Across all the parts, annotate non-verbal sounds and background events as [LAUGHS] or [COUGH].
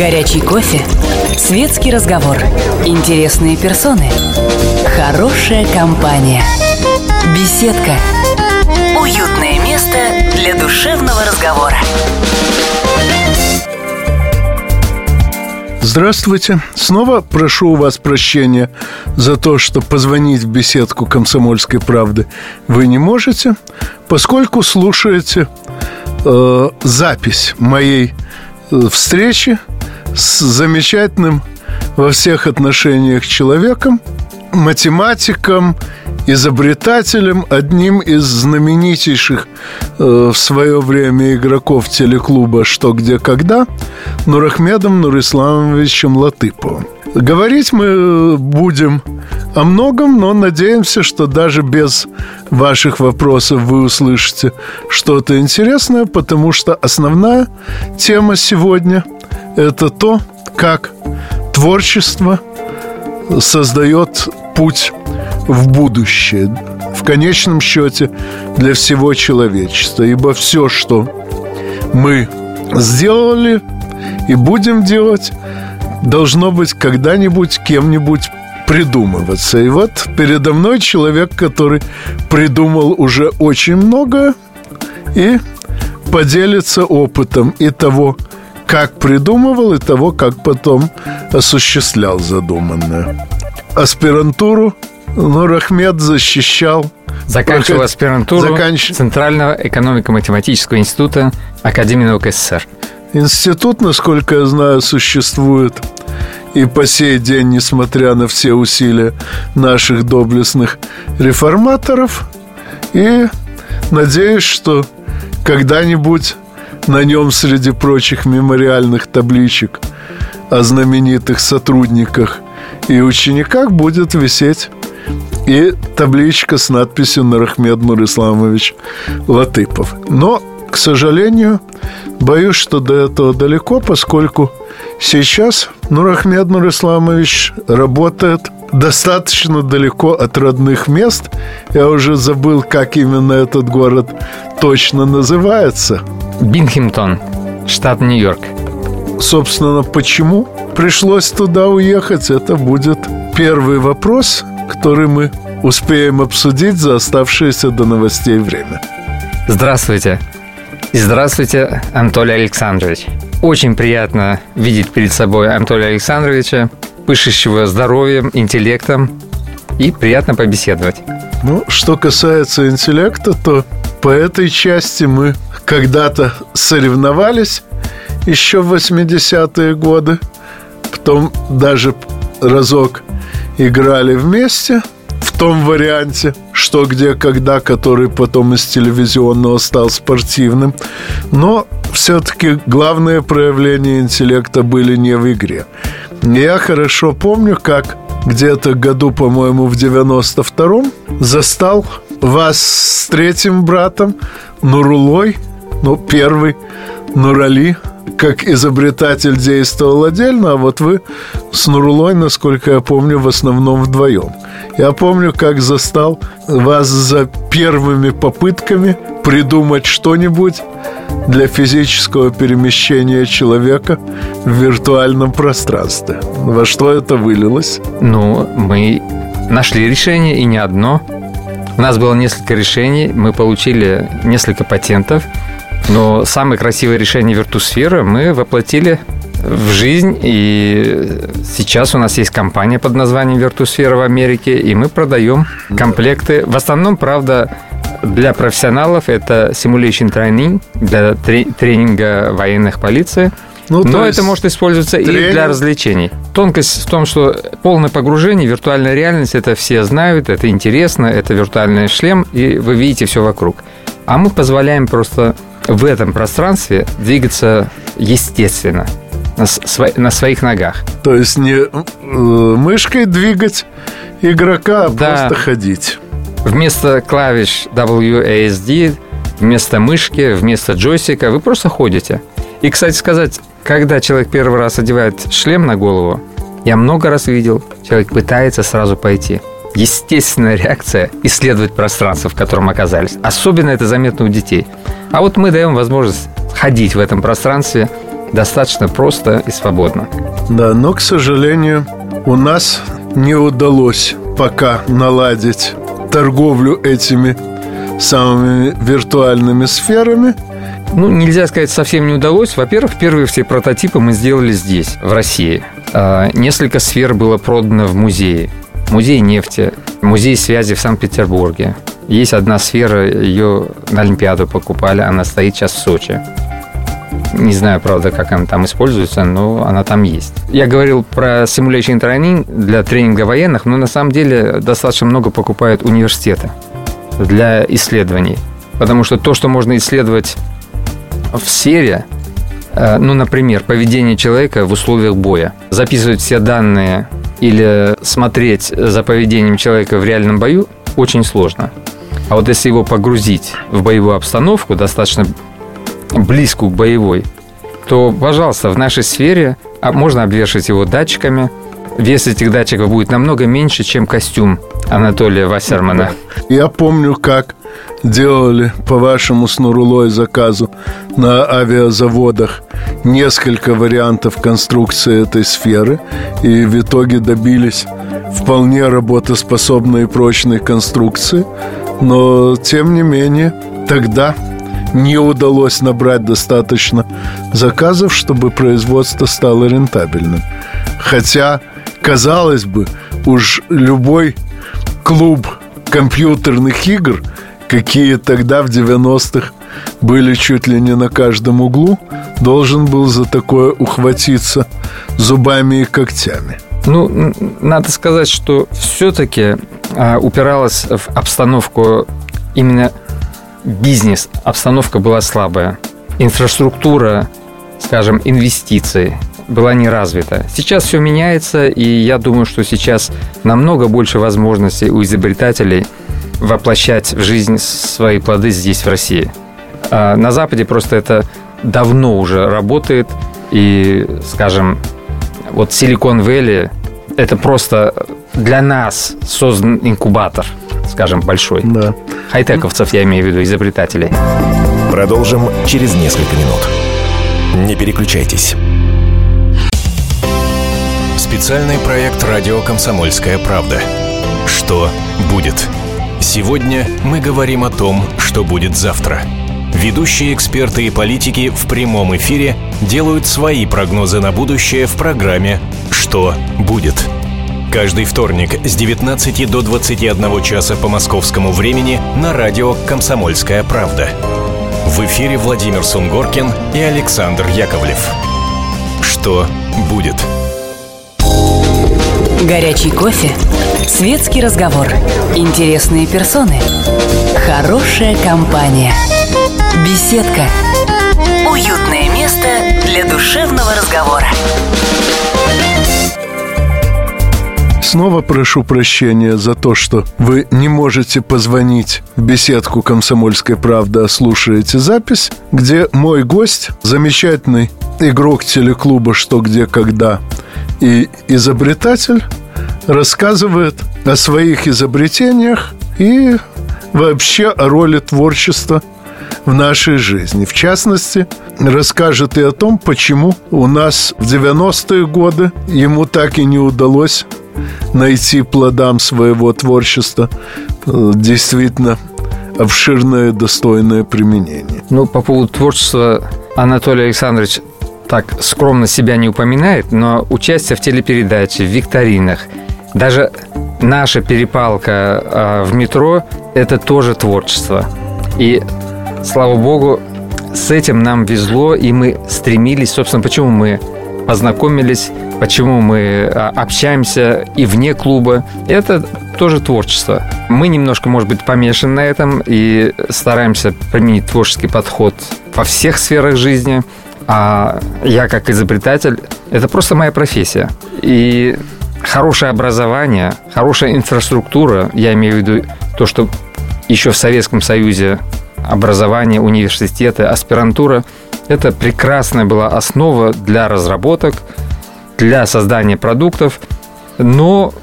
Горячий кофе, светский разговор, интересные персоны, хорошая компания, беседка, уютное место для душевного разговора. Здравствуйте. Снова прошу у вас прощения за то, что позвонить в беседку «Комсомольской правды» вы не можете, поскольку слушаете э, запись моей э, встречи с замечательным во всех отношениях человеком, математиком, изобретателем, одним из знаменитейших э, в свое время игроков телеклуба «Что, где, когда» Нурахмедом Нурисламовичем Латыповым. Говорить мы будем о многом, но надеемся, что даже без ваших вопросов вы услышите что-то интересное, потому что основная тема сегодня – это то, как творчество создает путь в будущее, в конечном счете для всего человечества. Ибо все, что мы сделали и будем делать, должно быть когда-нибудь кем-нибудь придумываться. И вот передо мной человек, который придумал уже очень много и поделится опытом и того, как придумывал, и того, как потом осуществлял задуманное. Аспирантуру Нурахмед защищал Заканчивал Проход... аспирантуру Заканч... Центрального экономико-математического института Академии наук СССР. Институт, насколько я знаю, существует и по сей день, несмотря на все усилия наших доблестных реформаторов. И надеюсь, что когда-нибудь на нем среди прочих мемориальных табличек о знаменитых сотрудниках и учениках будет висеть и табличка с надписью «Нарахмед Нурисламович Латыпов». Но, к сожалению, боюсь, что до этого далеко, поскольку сейчас Нурахмед Нурисламович работает достаточно далеко от родных мест. Я уже забыл, как именно этот город точно называется. Бингхэмптон, штат Нью-Йорк. Собственно, почему пришлось туда уехать, это будет первый вопрос, который мы успеем обсудить за оставшееся до новостей время. Здравствуйте. Здравствуйте, Анатолий Александрович. Очень приятно видеть перед собой Анатолия Александровича, пышущего здоровьем, интеллектом, и приятно побеседовать. Ну, что касается интеллекта, то по этой части мы когда-то соревновались еще в 80-е годы. Потом даже разок играли вместе в том варианте «Что, где, когда», который потом из телевизионного стал спортивным. Но все-таки главные проявления интеллекта были не в игре. Я хорошо помню, как где-то году, по-моему, в 92-м застал вас с третьим братом Нурулой, ну, первый Нурали – как изобретатель действовал отдельно, а вот вы с Нурулой, насколько я помню, в основном вдвоем. Я помню, как застал вас за первыми попытками придумать что-нибудь для физического перемещения человека в виртуальном пространстве. Во что это вылилось? Ну, мы нашли решение, и не одно. У нас было несколько решений, мы получили несколько патентов – но самое красивое решение виртусферы мы воплотили в жизнь, и сейчас у нас есть компания под названием Виртусфера в Америке, и мы продаем комплекты. В основном, правда, для профессионалов это simulation training, для тренинга военных полиции. Ну, Но это может использоваться тренинг... и для развлечений. Тонкость в том, что полное погружение, виртуальная реальность, это все знают, это интересно, это виртуальный шлем, и вы видите все вокруг. А мы позволяем просто в этом пространстве двигаться естественно, на, сво- на своих ногах. То есть не э, мышкой двигать игрока, а да. просто ходить. Вместо клавиш WASD, вместо мышки, вместо джойстика вы просто ходите. И, кстати сказать, когда человек первый раз одевает шлем на голову, я много раз видел, человек пытается сразу пойти естественная реакция исследовать пространство, в котором оказались. Особенно это заметно у детей. А вот мы даем возможность ходить в этом пространстве достаточно просто и свободно. Да, но, к сожалению, у нас не удалось пока наладить торговлю этими самыми виртуальными сферами. Ну, нельзя сказать, совсем не удалось. Во-первых, первые все прототипы мы сделали здесь, в России. А, несколько сфер было продано в музее. Музей нефти, музей связи в Санкт-Петербурге. Есть одна сфера, ее на Олимпиаду покупали, она стоит сейчас в Сочи. Не знаю, правда, как она там используется, но она там есть. Я говорил про Simulation Training для тренинга военных, но на самом деле достаточно много покупают университеты для исследований. Потому что то, что можно исследовать в сфере, э, ну, например, поведение человека в условиях боя, записывать все данные или смотреть за поведением человека в реальном бою очень сложно. А вот если его погрузить в боевую обстановку, достаточно близкую к боевой, то, пожалуйста, в нашей сфере а можно обвешать его датчиками. Вес этих датчиков будет намного меньше, чем костюм Анатолия Вассермана. Я помню, как делали по вашему снурулой заказу на авиазаводах несколько вариантов конструкции этой сферы и в итоге добились вполне работоспособной и прочной конструкции, но тем не менее тогда не удалось набрать достаточно заказов, чтобы производство стало рентабельным. Хотя, казалось бы, уж любой клуб компьютерных игр, какие тогда в 90-х были чуть ли не на каждом углу, должен был за такое ухватиться зубами и когтями. Ну, надо сказать, что все-таки а, упиралась в обстановку именно бизнес, обстановка была слабая. Инфраструктура, скажем, инвестиции была не развита. Сейчас все меняется, и я думаю, что сейчас намного больше возможностей у изобретателей воплощать в жизнь свои плоды здесь, в России. А на Западе просто это давно уже работает, и, скажем, вот Silicon Valley – это просто для нас создан инкубатор – скажем, большой. Да. Хай-тековцев я имею в виду, изобретателей. Продолжим через несколько минут. Не переключайтесь. Специальный проект «Радио Комсомольская правда». Что будет? Сегодня мы говорим о том, что будет завтра. Ведущие эксперты и политики в прямом эфире делают свои прогнозы на будущее в программе «Что будет?». Каждый вторник с 19 до 21 часа по московскому времени на радио «Комсомольская правда». В эфире Владимир Сунгоркин и Александр Яковлев. Что будет? Горячий кофе, светский разговор, интересные персоны, хорошая компания, беседка, уютное место для душевного разговора. Снова прошу прощения за то, что вы не можете позвонить в беседку «Комсомольской правды», а слушаете запись, где мой гость, замечательный игрок телеклуба «Что, где, когда» и изобретатель, рассказывает о своих изобретениях и вообще о роли творчества в нашей жизни. В частности, расскажет и о том, почему у нас в 90-е годы ему так и не удалось найти плодам своего творчества э, действительно обширное достойное применение. Ну, по поводу творчества Анатолий Александрович так скромно себя не упоминает, но участие в телепередаче, в викторинах, даже наша перепалка э, в метро – это тоже творчество. И, слава богу, с этим нам везло, и мы стремились, собственно, почему мы познакомились, почему мы а, общаемся и вне клуба. Это тоже творчество. Мы немножко, может быть, помешаны на этом и стараемся применить творческий подход во всех сферах жизни. А я как изобретатель, это просто моя профессия. И хорошее образование, хорошая инфраструктура, я имею в виду то, что еще в Советском Союзе образование, университеты, аспирантура – это прекрасная была основа для разработок, для создания продуктов, но,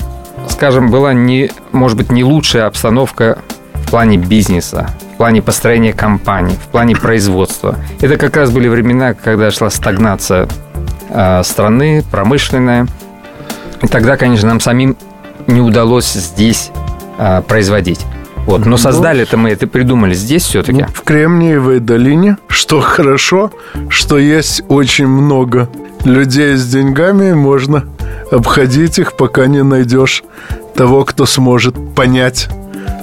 скажем, была не, может быть, не лучшая обстановка в плане бизнеса, в плане построения компаний, в плане производства. Это как раз были времена, когда шла стагнация э, страны, промышленная. И тогда, конечно, нам самим не удалось здесь э, производить. Вот. Но ну, создали это мы, это придумали здесь все-таки. Ну, в Кремниевой долине, что [LAUGHS] хорошо, что есть очень много людей с деньгами, можно обходить их, пока не найдешь того, кто сможет понять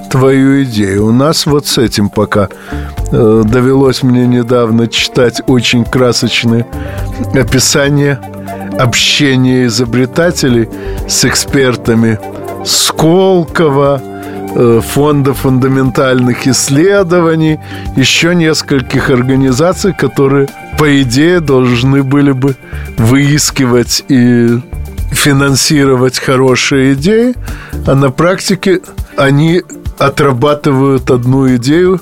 твою идею. У нас вот с этим пока э, довелось мне недавно читать очень красочные описания общения изобретателей с экспертами Сколково, Фонда фундаментальных исследований, еще нескольких организаций, которые, по идее, должны были бы выискивать и финансировать хорошие идеи, а на практике они отрабатывают одну идею,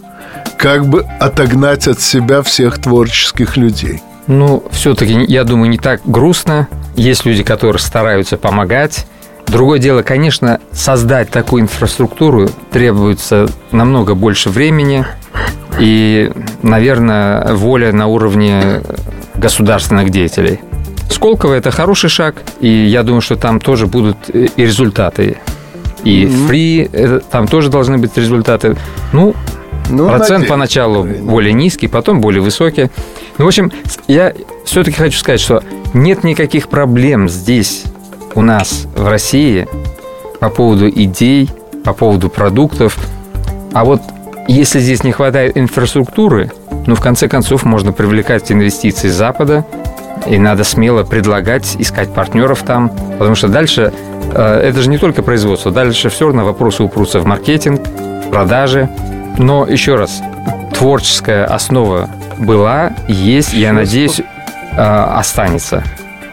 как бы отогнать от себя всех творческих людей. Ну, все-таки, я думаю, не так грустно. Есть люди, которые стараются помогать. Другое дело, конечно, создать такую инфраструктуру требуется намного больше времени и, наверное, воля на уровне государственных деятелей. Сколково – это хороший шаг, и я думаю, что там тоже будут и результаты. И фри, mm-hmm. там тоже должны быть результаты. Ну, ну процент надеюсь. поначалу более низкий, потом более высокий. Ну, в общем, я все-таки хочу сказать, что нет никаких проблем здесь у нас в России по поводу идей, по поводу продуктов. А вот если здесь не хватает инфраструктуры, ну, в конце концов, можно привлекать инвестиции с Запада, и надо смело предлагать, искать партнеров там, потому что дальше э, это же не только производство, дальше все равно вопросы упрутся в маркетинг, продажи. Но еще раз, творческая основа была, есть, я надеюсь, э, останется.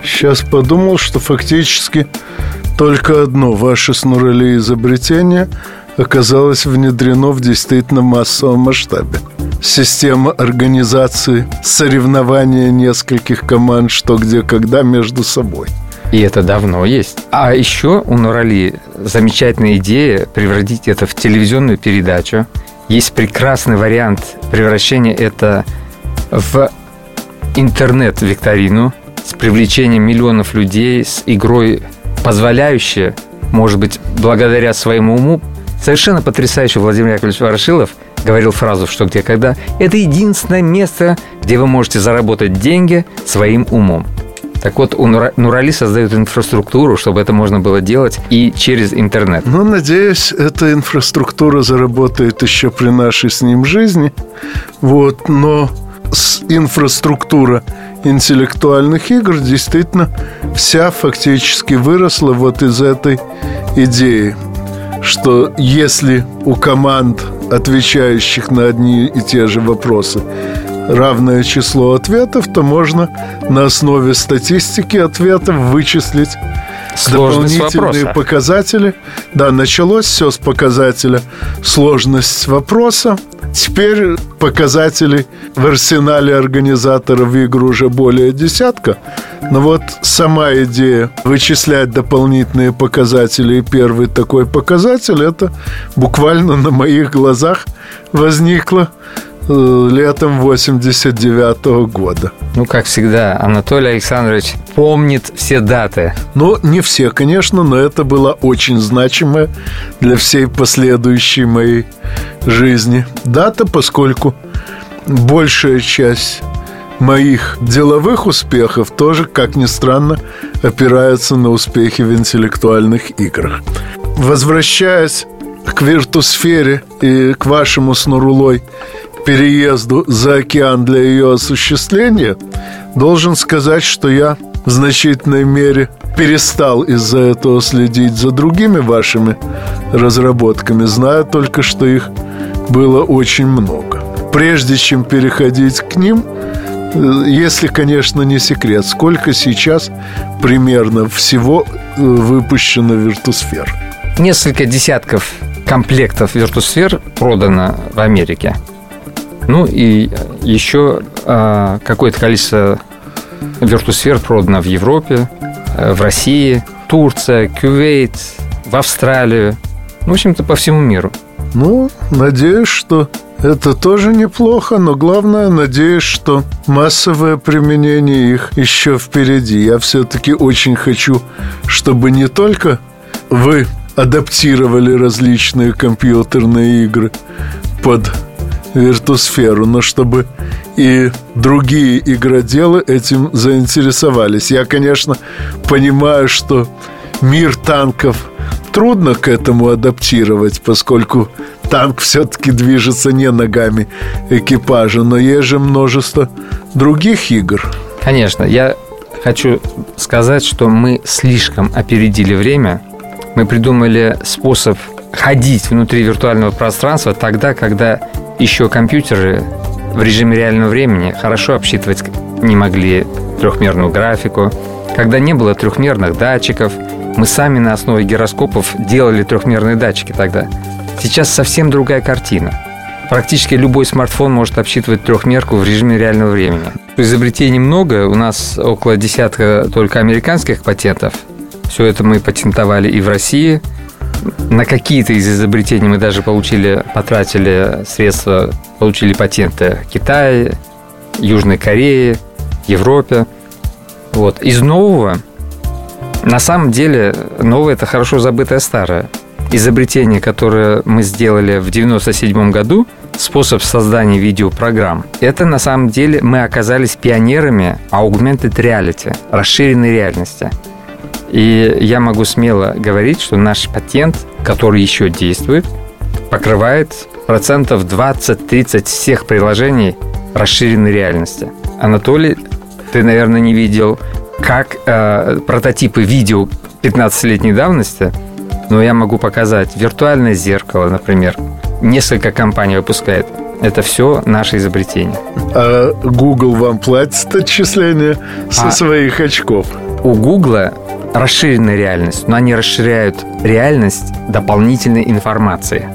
Сейчас подумал, что фактически только одно ваше с Нурали изобретение оказалось внедрено в действительно массовом масштабе система организации соревнования нескольких команд, что где когда между собой. И это давно есть. А еще у Нурали замечательная идея превратить это в телевизионную передачу. Есть прекрасный вариант превращения это в интернет-викторину с привлечением миллионов людей, с игрой, позволяющей, может быть, благодаря своему уму, совершенно потрясающий Владимир Яковлевич Ворошилов – говорил фразу «что, где, когда». Это единственное место, где вы можете заработать деньги своим умом. Так вот, у Нурали создают инфраструктуру, чтобы это можно было делать и через интернет. Ну, надеюсь, эта инфраструктура заработает еще при нашей с ним жизни. Вот, но с инфраструктура интеллектуальных игр действительно вся фактически выросла вот из этой идеи, что если у команд отвечающих на одни и те же вопросы, равное число ответов, то можно на основе статистики ответов вычислить Сложность дополнительные вопроса. показатели. Да, началось все с показателя сложность вопроса. Теперь показателей в арсенале организаторов игр уже более десятка. Но вот сама идея вычислять дополнительные показатели и первый такой показатель, это буквально на моих глазах возникла Э, летом 89 -го года. Ну, как всегда, Анатолий Александрович помнит все даты. Ну, не все, конечно, но это было очень значимое для всей последующей моей жизни дата, поскольку большая часть моих деловых успехов тоже, как ни странно, опирается на успехи в интеллектуальных играх. Возвращаясь к виртусфере и к вашему с Нурулой переезду за океан для ее осуществления, должен сказать, что я в значительной мере перестал из-за этого следить за другими вашими разработками, зная только, что их было очень много. Прежде чем переходить к ним, э, если, конечно, не секрет, сколько сейчас примерно всего э, выпущено виртусфер? Несколько десятков комплектов виртусфер продано в Америке. Ну и еще а, какое-то количество виртусфер продано в Европе, э, в России, Турция, Кувейт, в Австралию, в общем-то, по всему миру. Ну, надеюсь, что Это тоже неплохо, но главное, надеюсь, что массовое применение их еще впереди. Я все-таки очень хочу, чтобы не только вы адаптировали различные компьютерные игры под виртусферу, но чтобы и другие игроделы этим заинтересовались. Я, конечно, понимаю, что мир танков трудно к этому адаптировать, поскольку танк все-таки движется не ногами экипажа, но есть же множество других игр. Конечно, я хочу сказать, что мы слишком опередили время. Мы придумали способ ходить внутри виртуального пространства тогда, когда еще компьютеры в режиме реального времени хорошо обсчитывать не могли трехмерную графику, когда не было трехмерных датчиков, мы сами на основе гироскопов делали трехмерные датчики тогда. Сейчас совсем другая картина. Практически любой смартфон может обсчитывать трехмерку в режиме реального времени. Изобретений много, у нас около десятка только американских патентов. Все это мы патентовали и в России. На какие-то из изобретений мы даже получили, потратили средства, получили патенты в Китае, Южной Корее, Европе. Вот. Из нового, на самом деле, новое – это хорошо забытое старое. Изобретение, которое мы сделали в 1997 году, способ создания видеопрограмм, это на самом деле мы оказались пионерами augmented reality, расширенной реальности. И я могу смело говорить, что наш патент, который еще действует, покрывает процентов 20-30 всех приложений расширенной реальности. Анатолий ты, наверное, не видел, как э, прототипы видео 15-летней давности, но я могу показать виртуальное зеркало, например. Несколько компаний выпускает. Это все наше изобретение. А Google вам платит отчисления со а своих очков? У Google расширенная реальность, но они расширяют реальность дополнительной информации.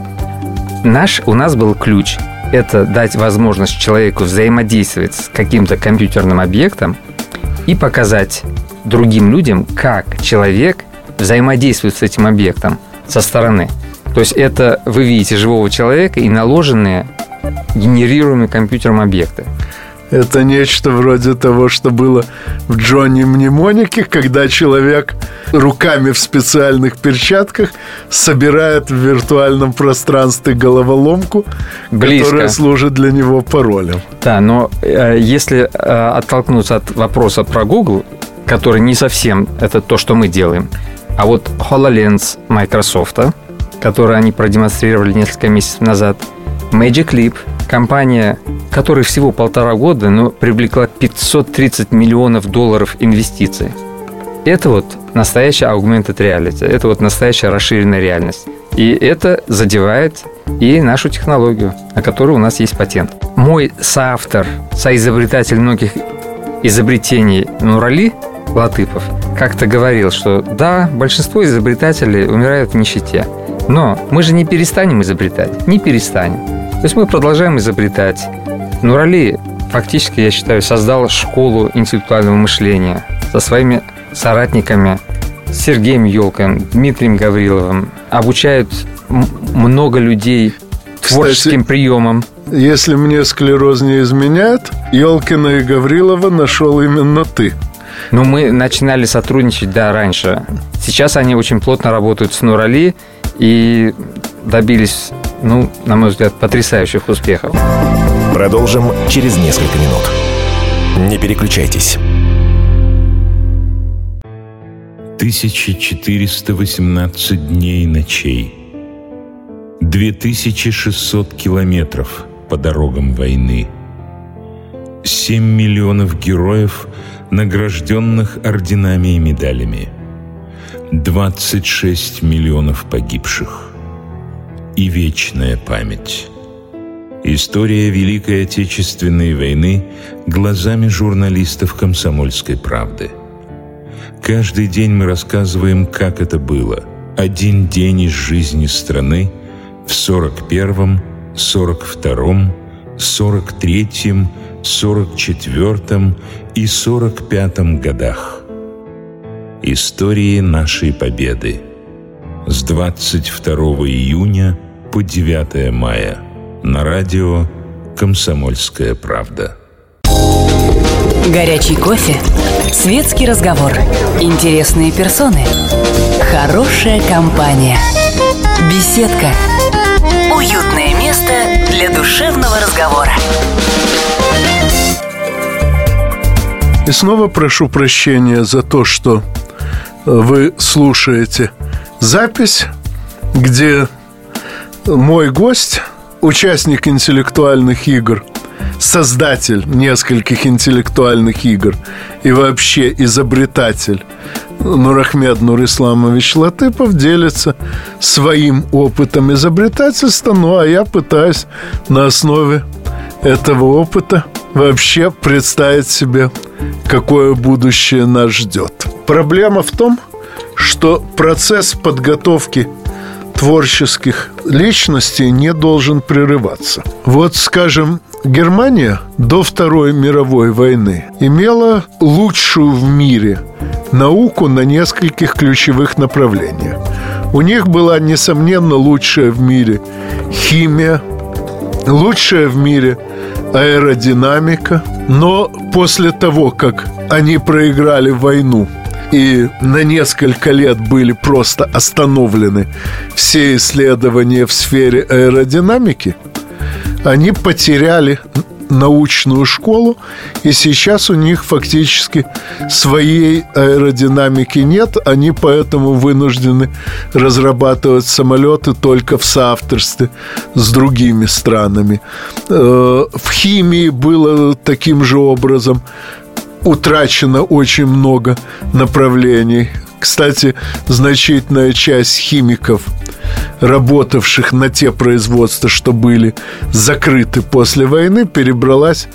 Наш, у нас был ключ – это дать возможность человеку взаимодействовать с каким-то компьютерным объектом и показать другим людям, как человек взаимодействует с этим объектом со стороны. То есть это вы видите живого человека и наложенные генерируемые компьютером объекты. Это нечто вроде того, что было в Джонни Мнемонике, когда человек руками в специальных перчатках собирает в виртуальном пространстве головоломку, Близко. которая служит для него паролем. Да, но э, если э, оттолкнуться от вопроса про Google, который не совсем это то, что мы делаем, а вот HoloLens Microsoft, который они продемонстрировали несколько месяцев назад, Magic Leap – компания, которая всего полтора года, но привлекла 530 миллионов долларов инвестиций. Это вот настоящая augmented reality, это вот настоящая расширенная реальность. И это задевает и нашу технологию, на которой у нас есть патент. Мой соавтор, соизобретатель многих изобретений Нурали Латыпов как-то говорил, что да, большинство изобретателей умирают в нищете. Но мы же не перестанем изобретать, не перестанем. То есть мы продолжаем изобретать. Нурали фактически, я считаю, создал школу интеллектуального мышления со своими соратниками Сергеем Елкин, Дмитрием Гавриловым. Обучают много людей творческим Кстати, приемам. Если мне склероз не изменяет, Елкина и Гаврилова нашел именно ты. Ну, мы начинали сотрудничать, да, раньше. Сейчас они очень плотно работают с Нурали и добились ну, на мой взгляд, потрясающих успехов. Продолжим через несколько минут. Не переключайтесь. 1418 дней и ночей. 2600 километров по дорогам войны. 7 миллионов героев, награжденных орденами и медалями. 26 миллионов погибших и вечная память. История Великой Отечественной войны глазами журналистов «Комсомольской правды». Каждый день мы рассказываем, как это было. Один день из жизни страны в 41-м, 42-м, 43-м, 44-м и 45-м годах. Истории нашей победы. С 22 июня по 9 мая на радио «Комсомольская правда». Горячий кофе, светский разговор, интересные персоны, хорошая компания, беседка, уютное место для душевного разговора. И снова прошу прощения за то, что вы слушаете запись, где мой гость, участник интеллектуальных игр, создатель нескольких интеллектуальных игр и вообще изобретатель Нурахмед Нурисламович Латыпов делится своим опытом изобретательства, ну а я пытаюсь на основе этого опыта вообще представить себе, какое будущее нас ждет. Проблема в том, что процесс подготовки творческих личностей не должен прерываться. Вот, скажем, Германия до Второй мировой войны имела лучшую в мире науку на нескольких ключевых направлениях. У них была, несомненно, лучшая в мире химия, лучшая в мире аэродинамика. Но после того, как они проиграли войну и на несколько лет были просто остановлены все исследования в сфере аэродинамики, они потеряли научную школу, и сейчас у них фактически своей аэродинамики нет, они поэтому вынуждены разрабатывать самолеты только в соавторстве с другими странами. Э, в химии было таким же образом утрачено очень много направлений. Кстати, значительная часть химиков, работавших на те производства, что были закрыты после войны, перебралась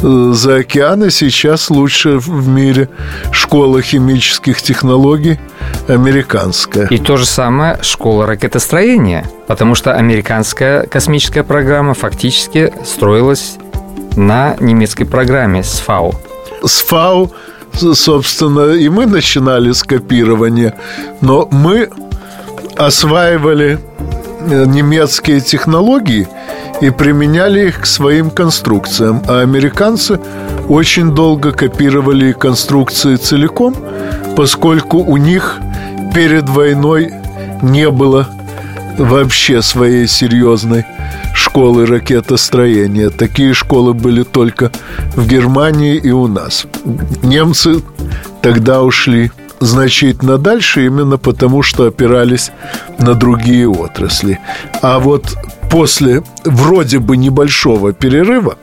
э, за океан, и сейчас лучшая в мире школа химических технологий американская. И то же самое школа ракетостроения, потому что американская космическая программа фактически строилась на немецкой программе СФАУ с ФАУ, собственно, и мы начинали с копирования, но мы осваивали э, немецкие технологии и применяли их к своим конструкциям. А американцы очень долго копировали конструкции целиком, поскольку у них перед войной не было вообще своей серьезной школы ракетостроения. Такие школы были только в Германии и у нас. Немцы тогда ушли значительно дальше именно потому, что опирались на другие отрасли. А вот после вроде бы небольшого перерыва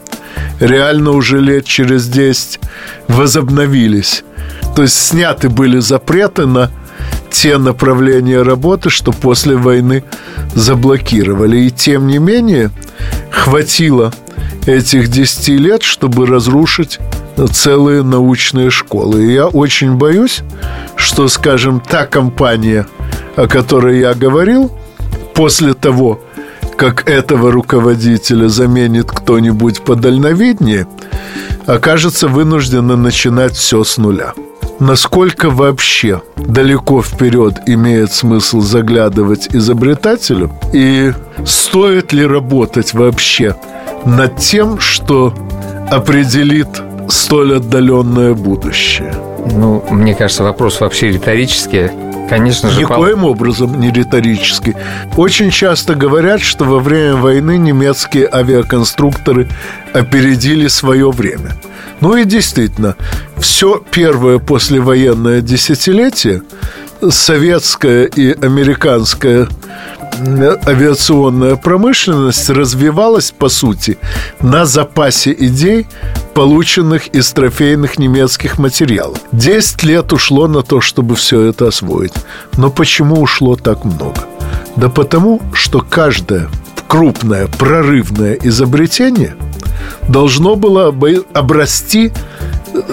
реально уже лет через 10 возобновились. То есть сняты были запреты на те направления работы, что после войны заблокировали. И тем не менее, хватило этих 10 лет, чтобы разрушить целые научные школы. И я очень боюсь, что, скажем, та компания, о которой я говорил, после того, как этого руководителя заменит кто-нибудь подальновиднее, окажется вынуждена начинать все с нуля насколько вообще далеко вперед имеет смысл заглядывать изобретателю и стоит ли работать вообще над тем, что определит столь отдаленное будущее? Ну, мне кажется, вопрос вообще риторический. Конечно же, Никоим пол... образом не риторический. Очень часто говорят, что во время войны немецкие авиаконструкторы опередили свое время. Ну и действительно, все первое послевоенное десятилетие советская и американская авиационная промышленность развивалась, по сути, на запасе идей, полученных из трофейных немецких материалов. Десять лет ушло на то, чтобы все это освоить. Но почему ушло так много? Да потому, что каждое крупное прорывное изобретение должно было бы обрасти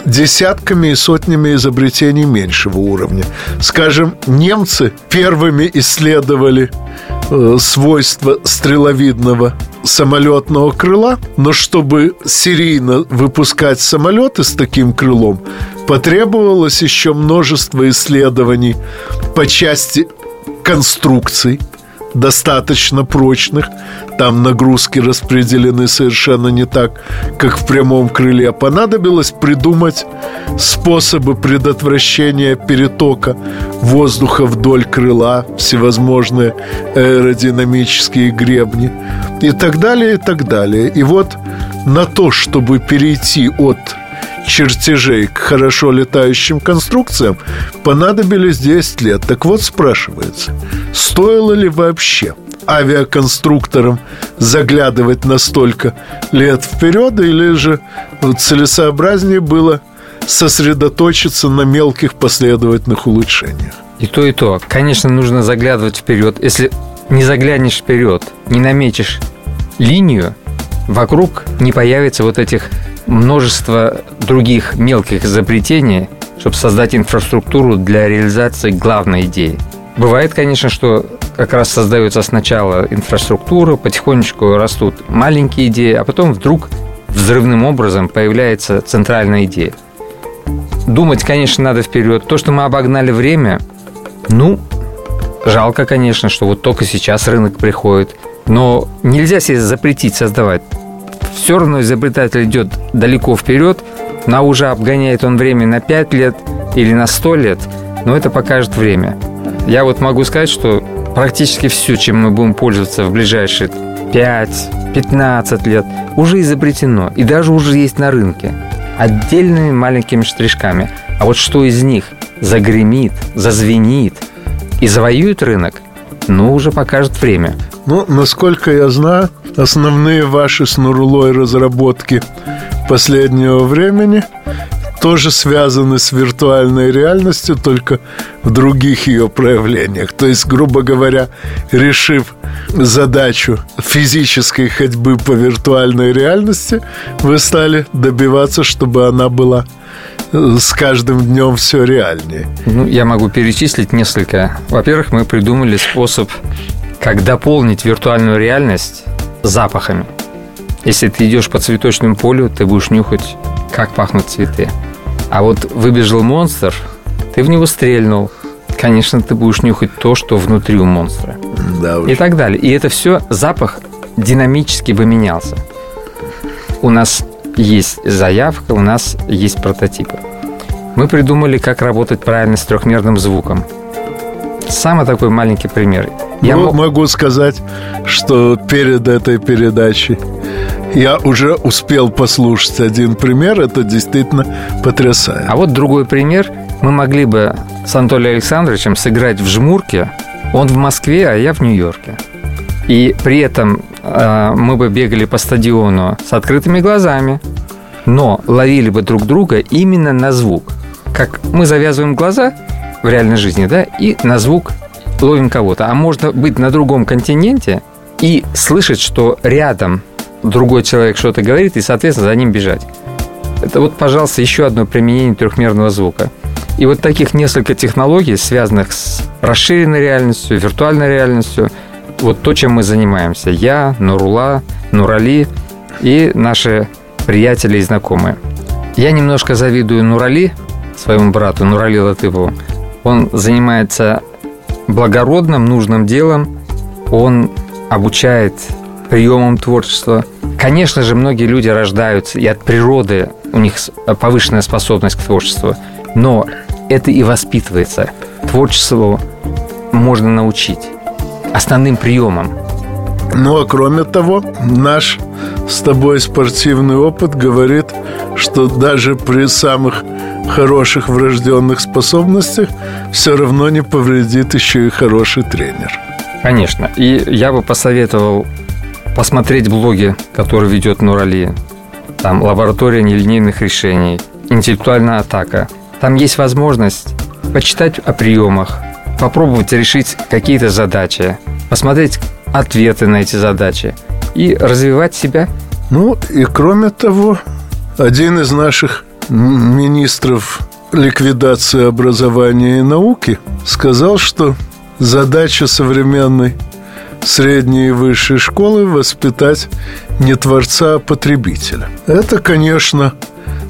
десятками и сотнями изобретений меньшего уровня. Скажем, немцы первыми исследовали свойства стреловидного самолетного крыла, но чтобы серийно выпускать самолеты с таким крылом, потребовалось еще множество исследований по части конструкций, достаточно прочных, там нагрузки распределены совершенно не так, как в прямом крыле. Понадобилось придумать способы предотвращения перетока воздуха вдоль крыла, всевозможные аэродинамические гребни и так далее, и так далее. И вот на то, чтобы перейти от чертежей к хорошо летающим конструкциям понадобились 10 лет. Так вот спрашивается, стоило ли вообще авиаконструкторам заглядывать настолько лет вперед, или же целесообразнее было сосредоточиться на мелких последовательных улучшениях? И то, и то. Конечно, нужно заглядывать вперед. Если не заглянешь вперед, не наметишь линию, вокруг не появится вот этих множество других мелких изобретений, чтобы создать инфраструктуру для реализации главной идеи. Бывает, конечно, что как раз создается сначала инфраструктура, потихонечку растут маленькие идеи, а потом вдруг взрывным образом появляется центральная идея. Думать, конечно, надо вперед. То, что мы обогнали время, ну, жалко, конечно, что вот только сейчас рынок приходит. Но нельзя себе запретить создавать все равно изобретатель идет далеко вперед, на уже обгоняет он время на 5 лет или на 100 лет, но это покажет время. Я вот могу сказать, что практически все, чем мы будем пользоваться в ближайшие 5-15 лет, уже изобретено и даже уже есть на рынке отдельными маленькими штришками. А вот что из них загремит, зазвенит и завоюет рынок, ну, уже покажет время. Ну, насколько я знаю, основные ваши с Нурлой разработки последнего времени тоже связаны с виртуальной реальностью, только в других ее проявлениях. То есть, грубо говоря, решив задачу физической ходьбы по виртуальной реальности, вы стали добиваться, чтобы она была с каждым днем все реальнее. Ну, я могу перечислить несколько. Во-первых, мы придумали способ, как дополнить виртуальную реальность запахами. Если ты идешь по цветочному полю, ты будешь нюхать, как пахнут цветы. А вот выбежал монстр, ты в него стрельнул. Конечно, ты будешь нюхать то, что внутри у монстра. Да уж. И так далее. И это все запах динамически бы менялся. У нас есть заявка, у нас есть прототипы. Мы придумали, как работать правильно с трехмерным звуком. Самый такой маленький пример. Я ну, могу сказать, что перед этой передачей я уже успел послушать один пример. Это действительно потрясает. А вот другой пример. Мы могли бы с Анатолием Александровичем сыграть в жмурке. Он в Москве, а я в Нью-Йорке. И при этом мы бы бегали по стадиону с открытыми глазами, но ловили бы друг друга именно на звук. Как мы завязываем глаза в реальной жизни, да, и на звук ловим кого-то. А можно быть на другом континенте и слышать, что рядом другой человек что-то говорит, и, соответственно, за ним бежать. Это вот, пожалуйста, еще одно применение трехмерного звука. И вот таких несколько технологий, связанных с расширенной реальностью, виртуальной реальностью, вот то, чем мы занимаемся. Я, Нурула, Нурали и наши приятели и знакомые. Я немножко завидую Нурали, своему брату Нурали Латыпову. Он занимается благородным, нужным делом. Он обучает приемам творчества. Конечно же, многие люди рождаются, и от природы у них повышенная способность к творчеству. Но это и воспитывается. Творчеству можно научить основным приемам. Ну, а кроме того, наш с тобой спортивный опыт говорит, что даже при самых хороших врожденных способностях все равно не повредит еще и хороший тренер. Конечно. И я бы посоветовал посмотреть блоги, которые ведет Нурали. Там лаборатория нелинейных решений, интеллектуальная атака. Там есть возможность почитать о приемах, попробовать решить какие-то задачи, посмотреть ответы на эти задачи и развивать себя. Ну и кроме того, один из наших министров ликвидации образования и науки сказал, что задача современной средней и высшей школы воспитать не творца, а потребителя. Это, конечно,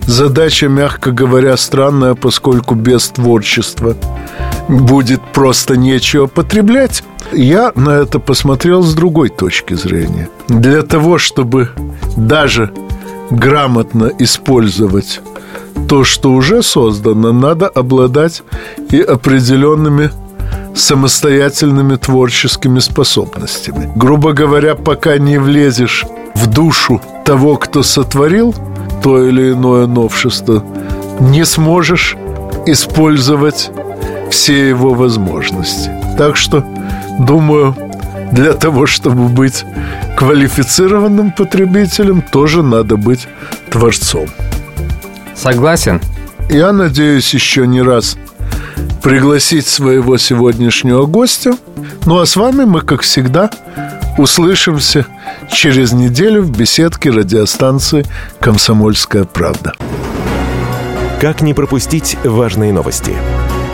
задача, мягко говоря, странная, поскольку без творчества будет просто нечего потреблять – Я на это посмотрел с другой точки зрения. Для того, чтобы даже грамотно использовать то, что уже создано, надо обладать и определенными самостоятельными творческими способностями. Грубо говоря, пока не влезешь в душу того, кто сотворил то или иное новшество, не сможешь использовать все его возможности. Так что, думаю, для того, чтобы быть квалифицированным потребителем, тоже надо быть творцом. Согласен. Я надеюсь еще не раз пригласить своего сегодняшнего гостя. Ну а с вами мы, как всегда, услышимся через неделю в беседке радиостанции «Комсомольская правда». Как не пропустить важные новости?